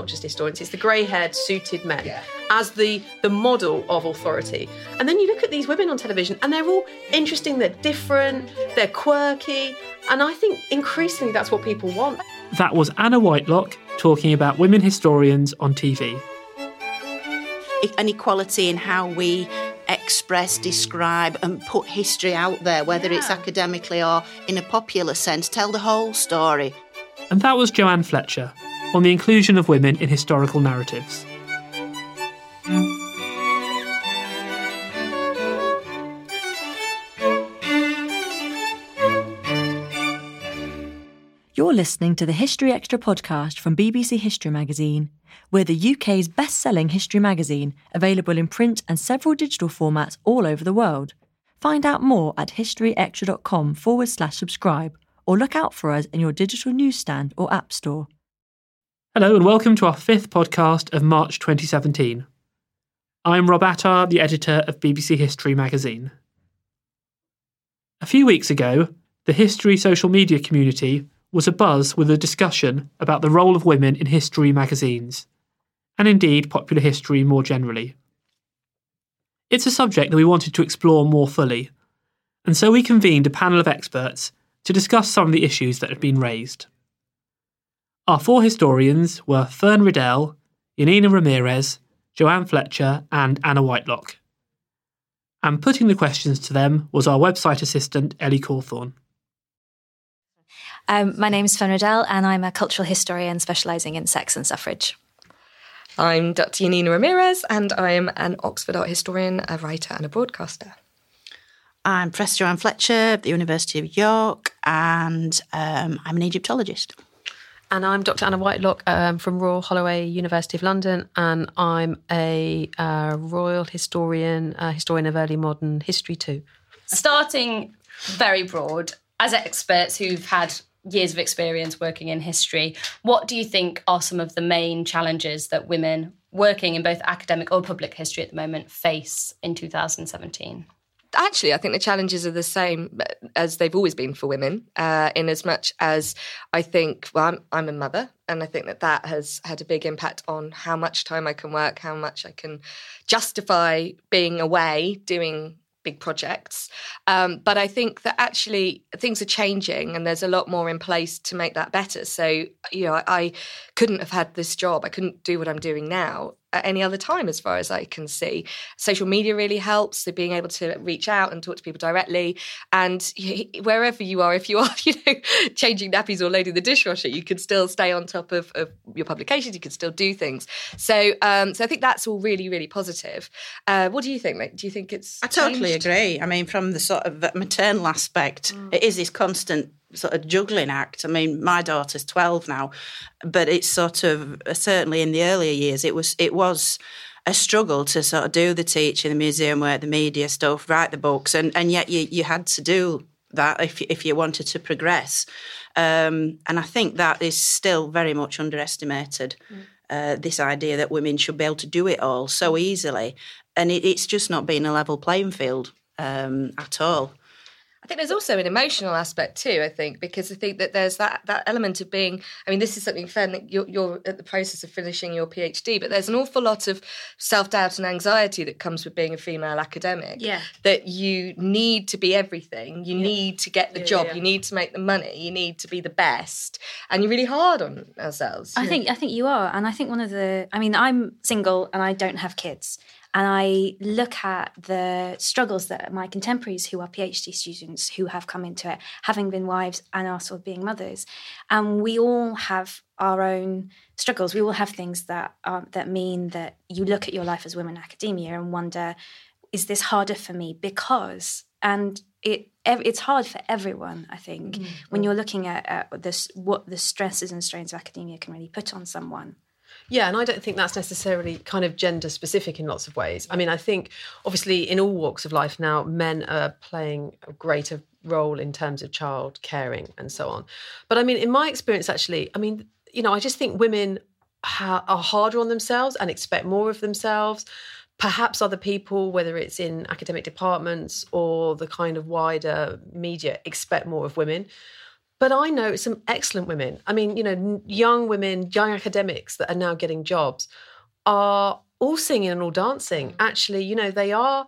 Not just historians, it's the grey haired, suited men as the, the model of authority. And then you look at these women on television and they're all interesting, they're different, they're quirky. And I think increasingly that's what people want. That was Anna Whitelock talking about women historians on TV. an equality in how we express, describe, and put history out there, whether it's academically or in a popular sense, tell the whole story. And that was Joann Fletcher on the inclusion of women in historical narratives. You're listening to the History Extra podcast from BBC History Magazine. We're the UK's best selling history magazine, available in print and several digital formats all over the world. Find out more at historyextra.com forward slash subscribe or look out for us in your digital newsstand or app store. Hello, and welcome to our fifth podcast of March 2017. I'm Rob Attar, the editor of BBC History magazine. A few weeks ago, the history social media community was abuzz with a discussion about the role of women in history magazines, and indeed popular history more generally. It's a subject that we wanted to explore more fully, and so we convened a panel of experts to discuss some of the issues that had been raised. Our four historians were Fern Riddell, Janina Ramirez, Joann Fletcher, and Anna Whitelock. And putting the questions to them was our website assistant, Ellie Cawthorne. Um, my name is Fern Riddell, and I'm a cultural historian specialising in sex and suffrage. I'm Dr. Janina Ramirez, and I'm an Oxford art historian, a writer, and a broadcaster. I'm Professor Joann Fletcher at the University of York, and um, I'm an Egyptologist. And I'm Dr. Anna Whitelock um, from Royal Holloway, University of London, and I'm a uh, royal historian, historian of early modern history too. Starting very broad, as experts who've had years of experience working in history, what do you think are some of the main challenges that women working in both academic or public history at the moment face in 2017? Actually, I think the challenges are the same as they've always been for women. Uh, in as much as I think, well, I'm, I'm a mother, and I think that that has had a big impact on how much time I can work, how much I can justify being away doing big projects. Um, but I think that actually things are changing and there's a lot more in place to make that better. So, you know, I, I couldn't have had this job, I couldn't do what I'm doing now at any other time, as far as I can see. Social media really helps. So being able to reach out and talk to people directly, and wherever you are, if you are, you know, changing nappies or loading the dishwasher, you can still stay on top of, of your publications. You can still do things. So, um, so I think that's all really, really positive. Uh, what do you think? Like, do you think it's? I totally changed? agree. I mean, from the sort of maternal aspect, mm. it is this constant sort of juggling act. I mean, my daughter's twelve now, but it's sort of certainly in the earlier years, it was it was a struggle to sort of do the teaching, the museum work, the media stuff, write the books, and and yet you you had to do that if if you wanted to progress. Um, and I think that is still very much underestimated. Mm. Uh, this idea that women should be able to do it all so easily, and it, it's just not been a level playing field um, at all. I think there's also an emotional aspect too. I think because I think that there's that that element of being. I mean, this is something fair. You're, you're at the process of finishing your PhD, but there's an awful lot of self doubt and anxiety that comes with being a female academic. Yeah, that you need to be everything. You yeah. need to get the yeah, job. Yeah, you need to make the money. You need to be the best, and you're really hard on ourselves. I think I think you are, and I think one of the. I mean, I'm single and I don't have kids. And I look at the struggles that my contemporaries who are PhD students who have come into it, having been wives and also being mothers. And we all have our own struggles. We all have things that are, that mean that you look at your life as women in academia and wonder, is this harder for me? Because and it it's hard for everyone i think mm-hmm. when you're looking at, at this what the stresses and strains of academia can really put on someone yeah, and I don't think that's necessarily kind of gender specific in lots of ways. I mean, I think obviously in all walks of life now, men are playing a greater role in terms of child caring and so on. But I mean, in my experience, actually, I mean, you know, I just think women ha- are harder on themselves and expect more of themselves. Perhaps other people, whether it's in academic departments or the kind of wider media, expect more of women. But I know some excellent women. I mean, you know, young women, young academics that are now getting jobs are all singing and all dancing. Mm. Actually, you know, they are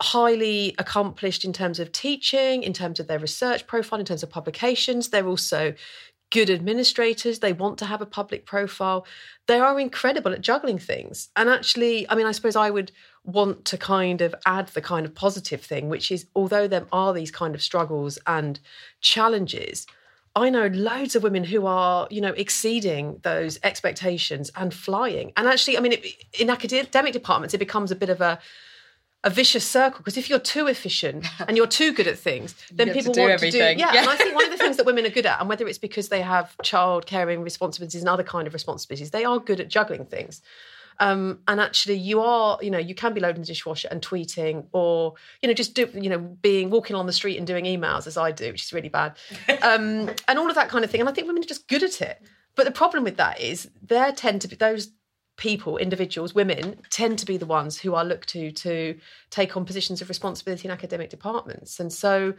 highly accomplished in terms of teaching, in terms of their research profile, in terms of publications. They're also good administrators. They want to have a public profile. They are incredible at juggling things. And actually, I mean, I suppose I would want to kind of add the kind of positive thing, which is although there are these kind of struggles and challenges, I know loads of women who are, you know, exceeding those expectations and flying. And actually, I mean, it, in academic departments, it becomes a bit of a a vicious circle because if you're too efficient and you're too good at things, then people want everything. to do. Yeah, yeah, and I think one of the things that women are good at, and whether it's because they have child caring responsibilities and other kind of responsibilities, they are good at juggling things. Um, and actually, you are, you know, you can be loading the dishwasher and tweeting, or you know, just do, you know, being walking on the street and doing emails as I do, which is really bad, um, and all of that kind of thing. And I think women are just good at it. But the problem with that is there tend to be those people, individuals, women tend to be the ones who are looked to to take on positions of responsibility in academic departments, and so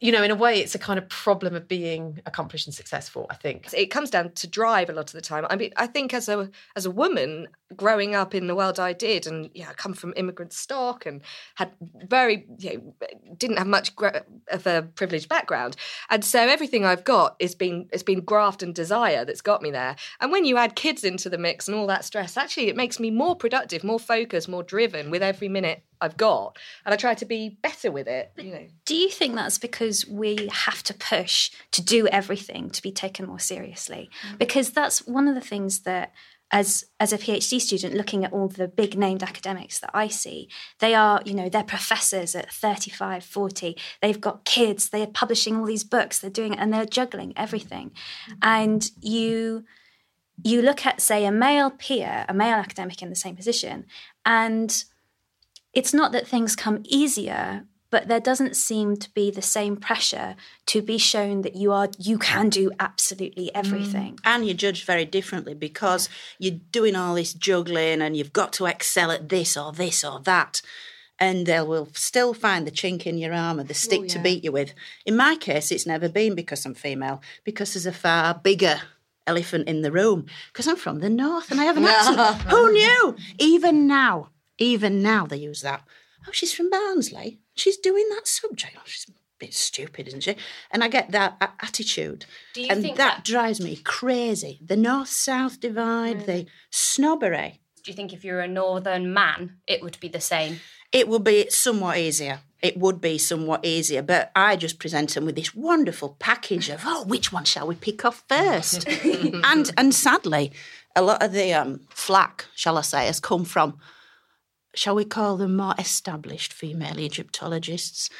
you know, in a way, it's a kind of problem of being accomplished and successful. I think it comes down to drive a lot of the time. I mean, I think as a as a woman growing up in the world I did, and yeah, I come from immigrant stock and had very you know, didn't have much of a privileged background, and so everything I've got is been it's been graft and desire that's got me there. And when you add kids into the mix and all that stress, actually, it makes me more productive, more focused, more driven with every minute I've got, and I try to be better with it. You know. Do you think that's because we have to push to do everything to be taken more seriously? Mm-hmm. Because that's one of the things that. As as a PhD student, looking at all the big named academics that I see, they are, you know, they're professors at 35, 40. They've got kids. They're publishing all these books. They're doing it, and they're juggling everything. Mm-hmm. And you you look at, say, a male peer, a male academic in the same position, and it's not that things come easier but there doesn't seem to be the same pressure to be shown that you are you can do absolutely everything mm. and you're judged very differently because you're doing all this juggling and you've got to excel at this or this or that and they will still find the chink in your armour, the stick to beat you with. In my case, it's never been because I'm female, because there's a far bigger elephant in the room, because I'm from the north and I have an accent. Who knew? Even now, even now they use that. Oh, she's from Barnsley. She's doing that subject. Oh, she's a bit stupid, isn't she? And I get that a- attitude. Do you and think that, that- drives me crazy. The north south divide, the snobbery. Do you think if you're a northern man, it would be the same? It would be somewhat easier. It would be somewhat easier, but I just present them with this wonderful package of oh, which one shall we pick off first? and and sadly, a lot of the um, flack, shall I say, has come from, shall we call them more established female Egyptologists,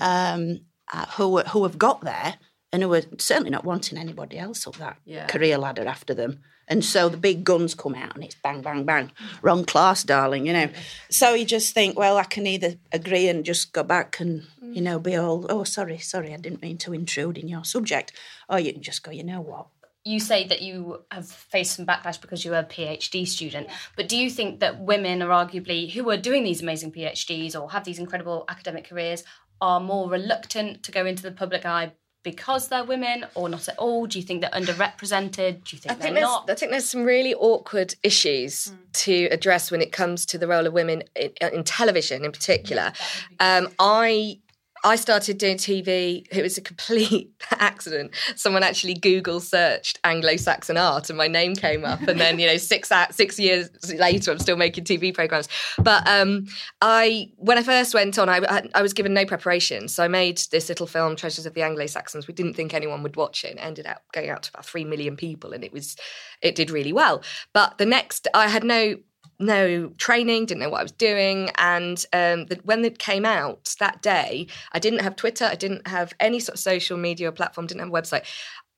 um, uh, who who have got there and who are certainly not wanting anybody else up that Yeah. career ladder after them. And so the big guns come out and it's bang, bang, bang. Wrong class, darling, you know. So you just think, well, I can either agree and just go back and, you know, be all, oh, sorry, sorry, I didn't mean to intrude in your subject. Or you can just go, you know what? You say that you have faced some backlash because you're a PhD student, but do you think that women are arguably who are doing these amazing PhDs or have these incredible academic careers are more reluctant to go into the public eye because they're women or not at all? Do you think they're underrepresented? Do you think, I think they're not? I think there's some really awkward issues to address when it comes to the role of women in, in television, in particular. Um, I I started doing TV. It was a complete accident. Someone actually Google searched Anglo-Saxon art, and my name came up. And then, you know, six six years later, I'm still making TV programs. But um, I, when I first went on, I, I- I was given no preparation, so I made this little film, Treasures of the Anglo-Saxons. We didn't think anyone would watch it. It ended up going out to about three million people, and it was, it did really well. But the next, I had no no training, didn't know what I was doing. And um, the, when it came out that day, I didn't have Twitter, I didn't have any sort of social media platform, didn't have a website.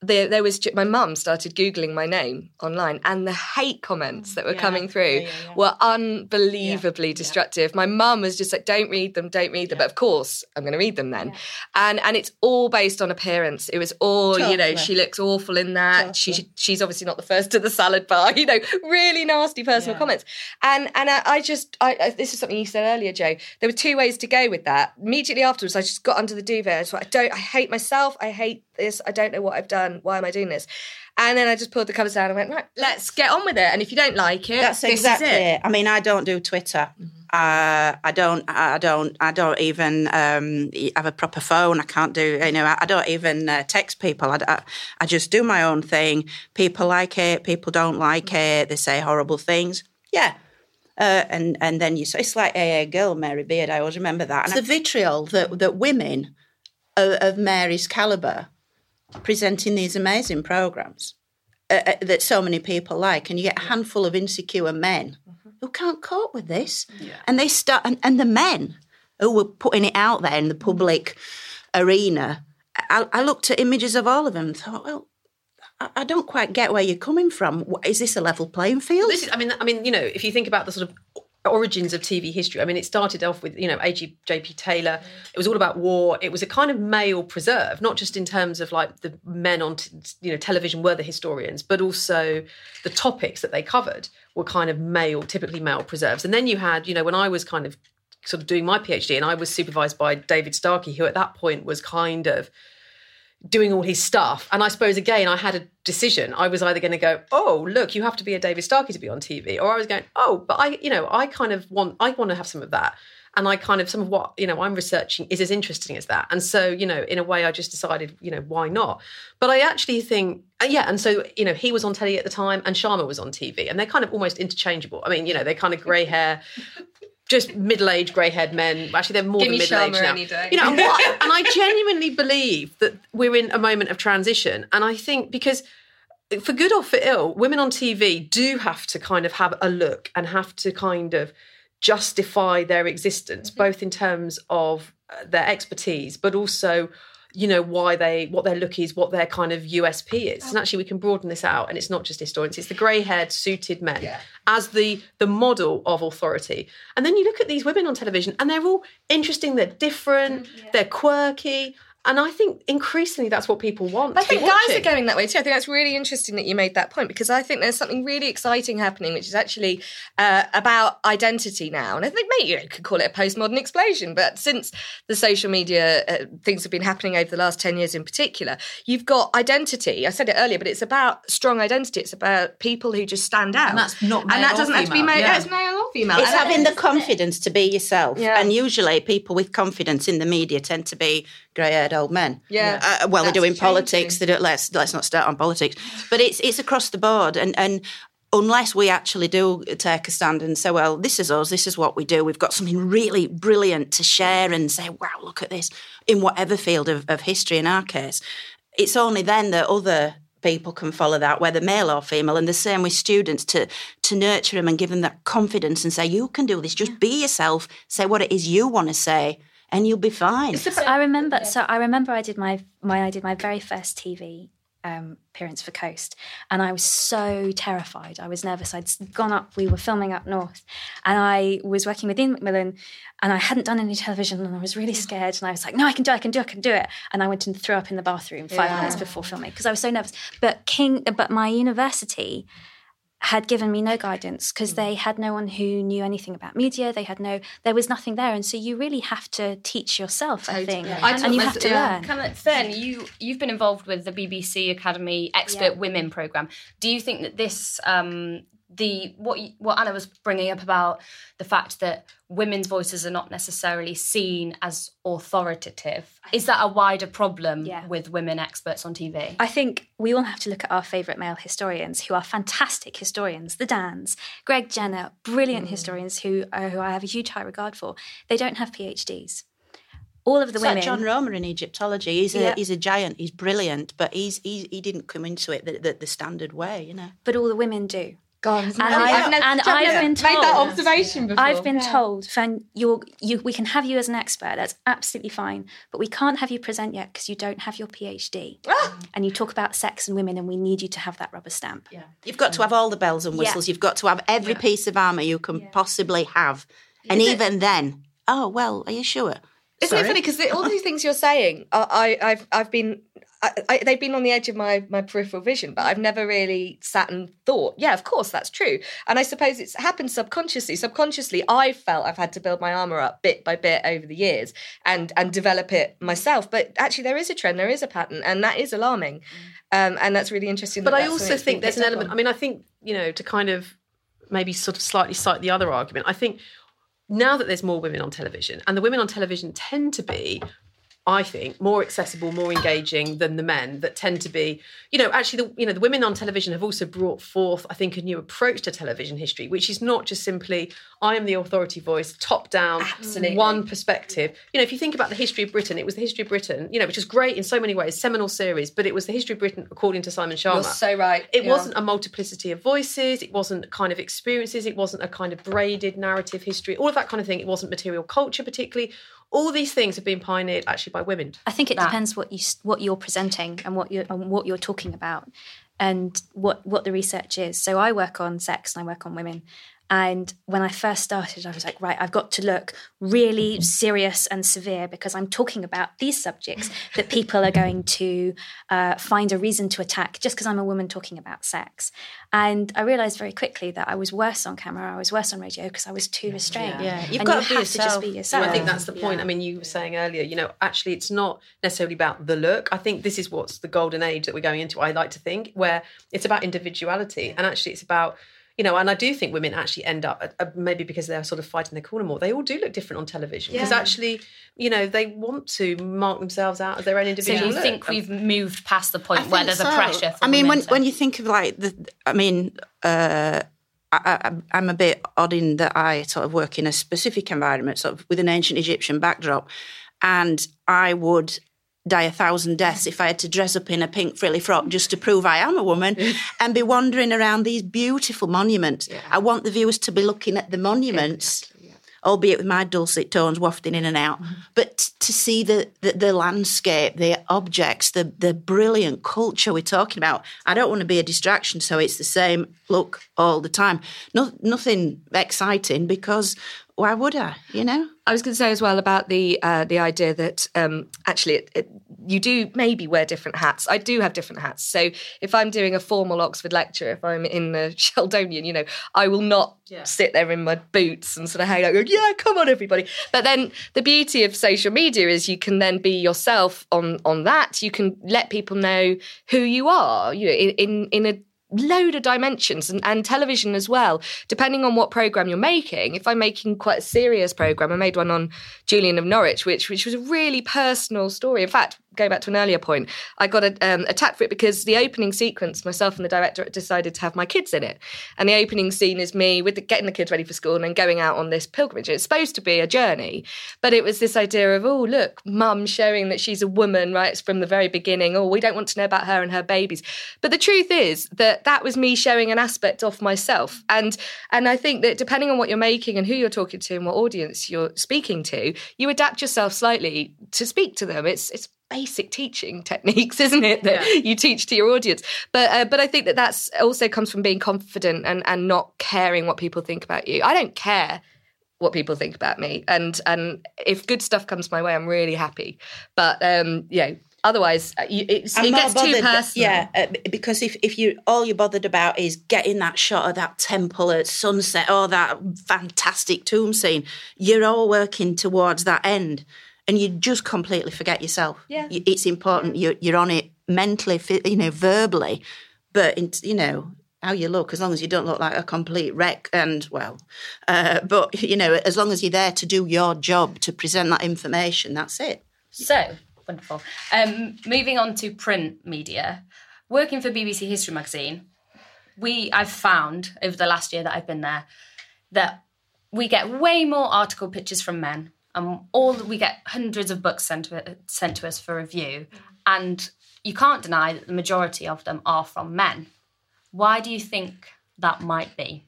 There, there was my mum started googling my name online, and the hate comments mm, that were coming through were unbelievably destructive. My mum was just like, "Don't read them, don't read them." But of course, I'm going to read them then. And and it's all based on appearance. It was all you know. She looks awful in that. She she's obviously not the first to the salad bar. You know, really nasty personal comments. And and I, I just I, I, this is something you said earlier, Joe. There were two ways to go with that. Immediately afterwards, I just got under the duvet. I I don't. I hate myself. I hate this. I don't know what I've done. Why am I doing this? And then I just pulled the covers down and went, right, let's get on with it. And if you don't like it, That's this exactly is it. it. I mean, I don't do Twitter. Uh, I don't. I don't. I don't even um, have a proper phone. I can't do. You know. I, I don't even uh, text people. I, I, I just do my own thing. People like it. People don't like it. They say horrible things. Yeah. Uh, and and then you say it's like AA girl Mary Beard. I always remember that. And the vitriol that that women of, of Mary's caliber presenting these amazing programs uh, uh, that so many people like, and you get a handful of insecure men who can't cope with this, and they start, and, and the men who were putting it out there in the public arena. I, I looked at images of all of them and thought, well, I, I don't quite get where you're coming from. Is this a level playing field? This is, I mean, I mean, you know, if you think about the sort of origins of TV history, I mean, it started off with you know A.G. J.P. Taylor. It was all about war. It was a kind of male preserve, not just in terms of like the men on t- you know television were the historians, but also the topics that they covered were kind of male, typically male preserves. And then you had you know when I was kind of sort of doing my PhD, and I was supervised by David Starkey, who at that point was kind of doing all his stuff. And I suppose again, I had a decision. I was either going to go, oh, look, you have to be a David Starkey to be on TV, or I was going, oh, but I, you know, I kind of want, I want to have some of that. And I kind of, some of what, you know, I'm researching is as interesting as that. And so, you know, in a way, I just decided, you know, why not? But I actually think, uh, yeah. And so, you know, he was on telly at the time and Schama was on TV and they're kind of almost interchangeable. I mean, you know, they're kind of grey hair. Just middle-aged, grey-haired men. Actually, they're more Give than middle-aged now. You know, and, what, and I genuinely believe that we're in a moment of transition. And I think because for good or for ill, women on TV do have to kind of have a look and have to kind of justify their existence, both in terms of uh, their expertise, but also, you know, why they, what their look is, what their kind of USP is. And actually, we can broaden this out, and it's not just historians; it's the grey-haired, suited men as the the model of authority. And then you look at these women on television, and they're all interesting. They're different. They're quirky. And I think increasingly that's what people want. I think guys are going that way too. I think that's really interesting that you made that point because I think there's something really exciting happening, which is actually uh, about identity now. And I think maybe you could call it a postmodern explosion. But since the social media uh, things have been happening over the last 10 years in particular, you've got identity. I said it earlier, but it's about strong identity. It's about people who just stand out. And that's not And that doesn't have to be male. yeah. It's male or female. It's And having the confidence to be yourself. Yeah. And usually people with confidence in the media tend to be grey-haired old men. Yeah. Uh, well, That's they do in changing. politics. They don't, let's let's not start on politics. But it's it's across the board, and and unless we actually do take a stand and say, well, this is us, this is what we do. We've got something really brilliant to share, and say, wow, look at this in whatever field of, of history. In our case, it's only then that other people can follow that, whether male or female, and the same with students to to nurture them and give them that confidence and say, you can do this. Just be yourself. Say what it is you want to say, and you'll be fine. So I remember. So I remember I did my my I did my very first TV um, appearance for Coast, and I was so terrified. I was nervous. I'd gone up. We were filming up north, and I was working with Ian McMillan, and I hadn't done any television, and I was really scared. And I was like, "No, I can do. it, I can do. it, I can do it." And I went and threw up in the bathroom five Yeah. minutes before filming because I was so nervous. But King, but my university had given me no guidance because they had no one who knew anything about media. They had no, there was nothing there, and so you really have to teach yourself. I think, and you have to learn. Kind of, Fern, you you've been involved with the BBC Academy Expert Women program. Do you think that this, um, the what you- what Anna was bringing up about the fact that women's voices are not necessarily seen as authoritative, is that a wider problem with women experts on TV? I think we all have to look at our favourite male historians who are fantastic historians, the Dans, Greg Jenner, brilliant Mm. historians who, uh, who I have a huge high regard for. They don't have PhDs. All of the It's like women. John Romer in Egyptology. He's a Yeah. he's a giant. He's brilliant, but he's, he's he didn't come into it the, the, the standard way, you know. But all the women do. God, and? I've, I've never- and I've I've never been made told that observation before. I've been Yeah. told, Fan, you're, you, we can have you as an expert. That's absolutely fine, but we can't have you present yet because you don't have your PhD. Ah! and you talk about sex and women, and we need you to have that rubber stamp. Yeah, You've got to have all the bells and Yeah. whistles. You've got to have every piece of armour you can possibly have. And Is it- even then, oh well, are you sure? Isn't Sorry? it funny because all these things you're saying, I, I, I've I've been. I, I, they've been on the edge of my, my peripheral vision, but I've never really sat and thought, yeah, of course, that's true. And I suppose it's happened subconsciously. Subconsciously, I've felt I've had to build my armour up bit by bit over the years and, and develop it myself. But actually, there is a trend, there is a pattern, and that is alarming. Um, and that's really interesting. But that I also think there's an element. on. I mean, I think you know to kind of maybe sort of slightly cite the other argument. I think now that there's more women on television, and the women on television tend to be. I think more accessible, more engaging than the men that tend to be. You know, actually, the you know the women on television have also brought forth, I think, a new approach to television history, which is not just simply I am the authority voice, top down, Absolutely. one perspective. You know, if you think about the history of Britain, it was the history of Britain. You know, which is great in so many ways, seminal series, but it was the history of Britain according to Simon Schama. You're so right. It yeah. wasn't a multiplicity of voices. It wasn't kind of experiences. It wasn't a kind of braided narrative history. All of that kind of thing. It wasn't material culture particularly. All these things have been pioneered actually by women. I think it depends what you what you're presenting and what you're and what you're talking about, and what what the research is. So I work on sex and I work on women. And when I first started, I was like, right, I've got to look really serious and severe because I'm talking about these subjects that people are going to uh, find a reason to attack just because I'm a woman talking about sex. And I realized very quickly that I was worse on camera, I was worse on radio because I was too restrained. Yeah, you've And got you to be have to just be So yourself. I think that's the point. I mean, you were saying earlier, you know, actually, it's not necessarily about the look. I think this is what's the golden age that we're going into. I like to think where it's about individuality, and actually, it's about you know, and I do think women actually end up uh, maybe because they're sort of fighting their corner more. They all do look different on television because Yeah. actually, you know, they want to mark themselves out as their own individual. So individual. you look. think we've moved past the point I where there's so. a pressure? For I mean, women when to- when you think of like the, I mean, uh, I, I, I'm a bit odd in that I sort of work in a specific environment, sort of with an ancient Egyptian backdrop, and I would die a thousand deaths if I had to dress up in a pink frilly frock just to prove I am a woman and be wandering around these beautiful monuments. I want the viewers to be looking at the monuments. Albeit with my dulcet tones wafting in and out, but t- to see the, the the landscape, the objects, the the brilliant culture we're talking about. I don't want to be a distraction, so it's the same look all the time. No, nothing exciting because why would I? You know. I was going to say as well about the uh, the idea that um, actually it, it, you do maybe wear different hats. I do have different hats. So if I'm doing a formal Oxford lecture, if I'm in the Sheldonian, you know, I will not Yeah. sit there in my boots and sort of hang out, going, yeah, come on, everybody. But then the beauty of social media is you can then be yourself on on that. You can let people know who you are. You know, in in, in a load of dimensions and, and television as well depending on what program you're making if i'm making quite a serious program i made one on julian of norwich which which was a really personal story in fact going back to an earlier point i got a, um, attacked for it because the opening sequence myself and the director decided to have my kids in it. And the opening scene is me with the, getting the kids ready for school and then going out on this pilgrimage. It's supposed to be a journey but it was this idea of oh look mum showing that she's a woman right from the very beginning. Oh we don't want to know about her and her babies. But the truth is that that was me showing an aspect of myself. And and i think that depending on what you're making and who you're talking to and what audience you're speaking to you adapt yourself slightly to speak to them. It's it's basic teaching techniques isn't it that you teach to your audience. But uh, but i think that that's also comes from being confident and and not caring what people think about you. I don't care what people think about me. And and if good stuff comes my way i'm really happy. But um you know otherwise uh, it gets too bothered- personal. Yeah, uh, because if, if you all you're bothered about is getting that shot of that temple at sunset or that fantastic tomb scene, you're all working towards that end, and you just completely forget yourself. Yeah. It's important. You're you're on it mentally, you know, verbally, but in, you know how you look. As long as you don't look like a complete wreck, and well, uh, but you know, as long as you're there to do your job to present that information, that's it. So wonderful. Um, moving on to print media, working for BBC History magazine, we I've found over the last year that I've been there that we get way more article pictures from men, and all we get hundreds of books sent to sent to us for review, and you can't deny that the majority of them are from men. Why do you think that might be?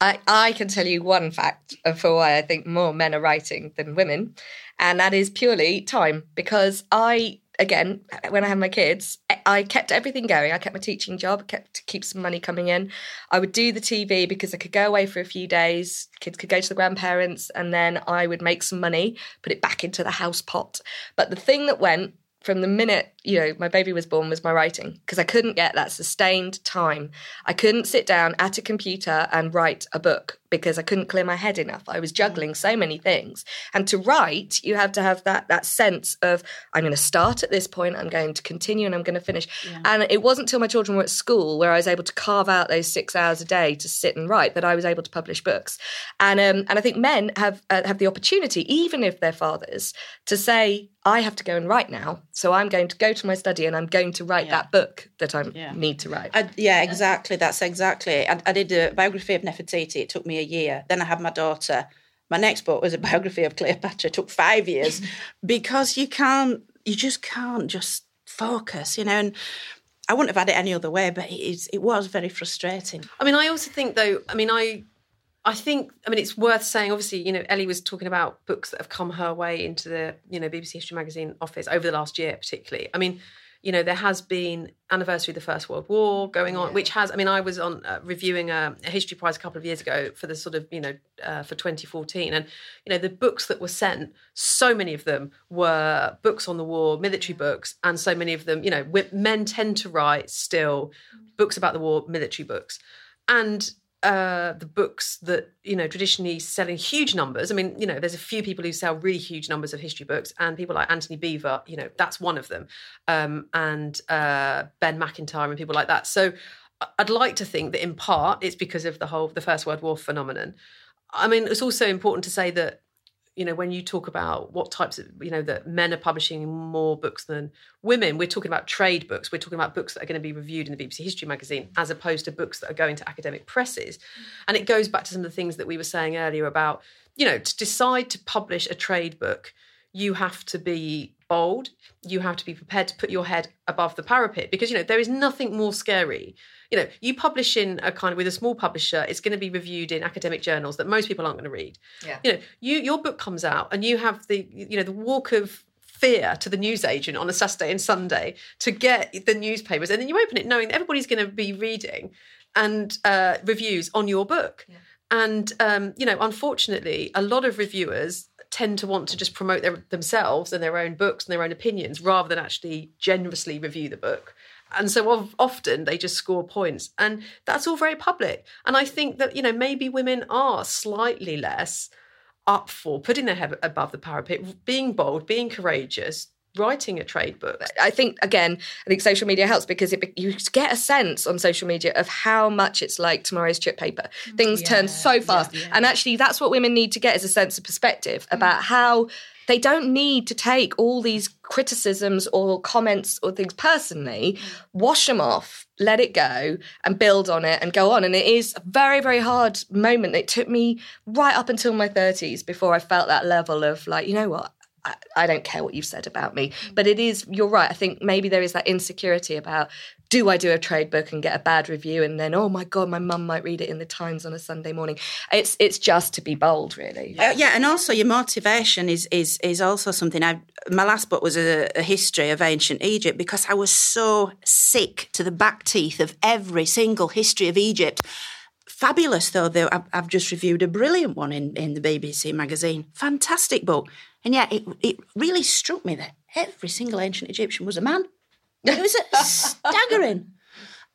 I, I can tell you one fact for why I think more men are writing than women, and that is purely time. Because I, again, when I had my kids, I kept everything going. I kept my teaching job, kept to keep some money coming in. I would do the TV because I could go away for a few days. Kids could go to the grandparents, and then I would make some money, put it back into the house pot. But the thing that went from the minute you know my baby was born was my writing because I couldn't get that sustained time. I couldn't sit down at a computer and write a book because I couldn't clear my head enough. I was juggling so many things. And to write, you have to have that that sense of I'm going to start at this point, I'm going to continue and I'm going to finish. And it wasn't until my children were at school where I was able to carve out those 6 hours a day to sit and write that I was able to publish books. And um, and I think men have uh, have the opportunity even if they're fathers to say I have to go and write now. So I'm going to go to my study and I'm going to write that book that I need to write. I, yeah, exactly. That's exactly. it. I, I did a biography of Nefertiti. It took me a year. Then I had my daughter. My next book was a biography of Cleopatra. It took five years because you can't. You just can't just focus, you know. And I wouldn't have had it any other way. But it is. It was very frustrating. I mean, I also think though. I mean, I, I think. I mean, it's worth saying. Obviously, you know, Ellie was talking about books that have come her way into the you know BBC History Magazine office over the last year, particularly. I mean, you know, there has been anniversary of the First World War going on, which has. I mean, I was on uh, reviewing a, a history prize a couple of years ago for the sort of you know uh, for 2014, and you know the books that were sent. So many of them were books on the war, military books, and so many of them, you know, men tend to write still books about the war, military books, and uh, the books that you know traditionally sell in huge numbers. I mean, you know, there's a few people who sell really huge numbers of history books, and people like Antony Beevor, you know, that's one of them, um, and uh, Ben Macintyre and people like that. So, I'd like to think that in part it's because of the whole the First World War phenomenon. I mean, it's also important to say that you know when you talk about what types of you know that men are publishing more books than women we're talking about trade books. We're talking about books that are going to be reviewed in the bbc history magazine as opposed to books that are going to academic presses. And it goes back to some of the things that we were saying earlier about you know to decide to publish a trade book you have to be bold. You have to be prepared to put your head above the parapet because you know there is nothing more scary you know you publish in a kind of with a small publisher it's going to be reviewed in academic journals that most people aren't going to read Yeah. you know you your book comes out and you have the you know the walk of fear to the newsagent on a saturday and sunday to get the newspapers and then you open it knowing that everybody's going to be reading and uh, reviews on your book and um, you know unfortunately a lot of reviewers tend to want to just promote their, themselves and their own books and their own opinions rather than actually generously review the book. And so often they just score points. And that's all very public. And I think that, you know, maybe women are slightly less up for putting their head above the parapet, being bold, being courageous, writing a trade book. I think again, I think social media helps because it, you get a sense on social media of how much it's like tomorrow's chip paper. Things yeah, turn so fast, yeah, yeah. and actually, that's what women need to get is a sense of perspective mm. about how they don't need to take all these criticisms or comments or things personally. Mm. Wash them off. Let it go and build on it and go on. And it is a very, very hard moment. It took me right up until my 30s before I felt that level of like, you know what, I, don't care what you've said about me. Mm. But it is, you're right. I think maybe there is that insecurity about do I do a trade book and get a bad review and then oh my god my mum might read it in the Times on a Sunday morning it's it's just to be bold really uh, yeah and also your motivation is is is also something I my last book was a, a, history of ancient Egypt because I was so sick to the back teeth of every single history of Egypt fabulous though I've, I've just reviewed a brilliant one in in the BBC magazine fantastic book and yet it, it really struck me that every single ancient Egyptian was a man. It was staggering.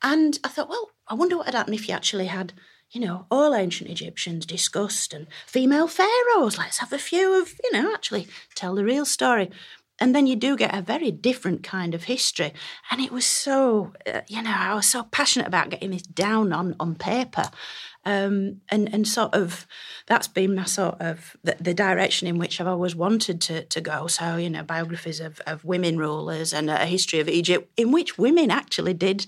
And I thought, well, I wonder what would happen if you actually had, you know, all ancient Egyptians discussed and female pharaohs. Let's have a few of, you know, actually tell the real story. And then you do get a very different kind of history. And it was so, uh, you know, I was so passionate about getting this down on, on paper. Um, and and sort of that's been my sort of the, the, direction in which I've always wanted to to go. So you know, biographies of of women rulers and a history of Egypt in which women actually did,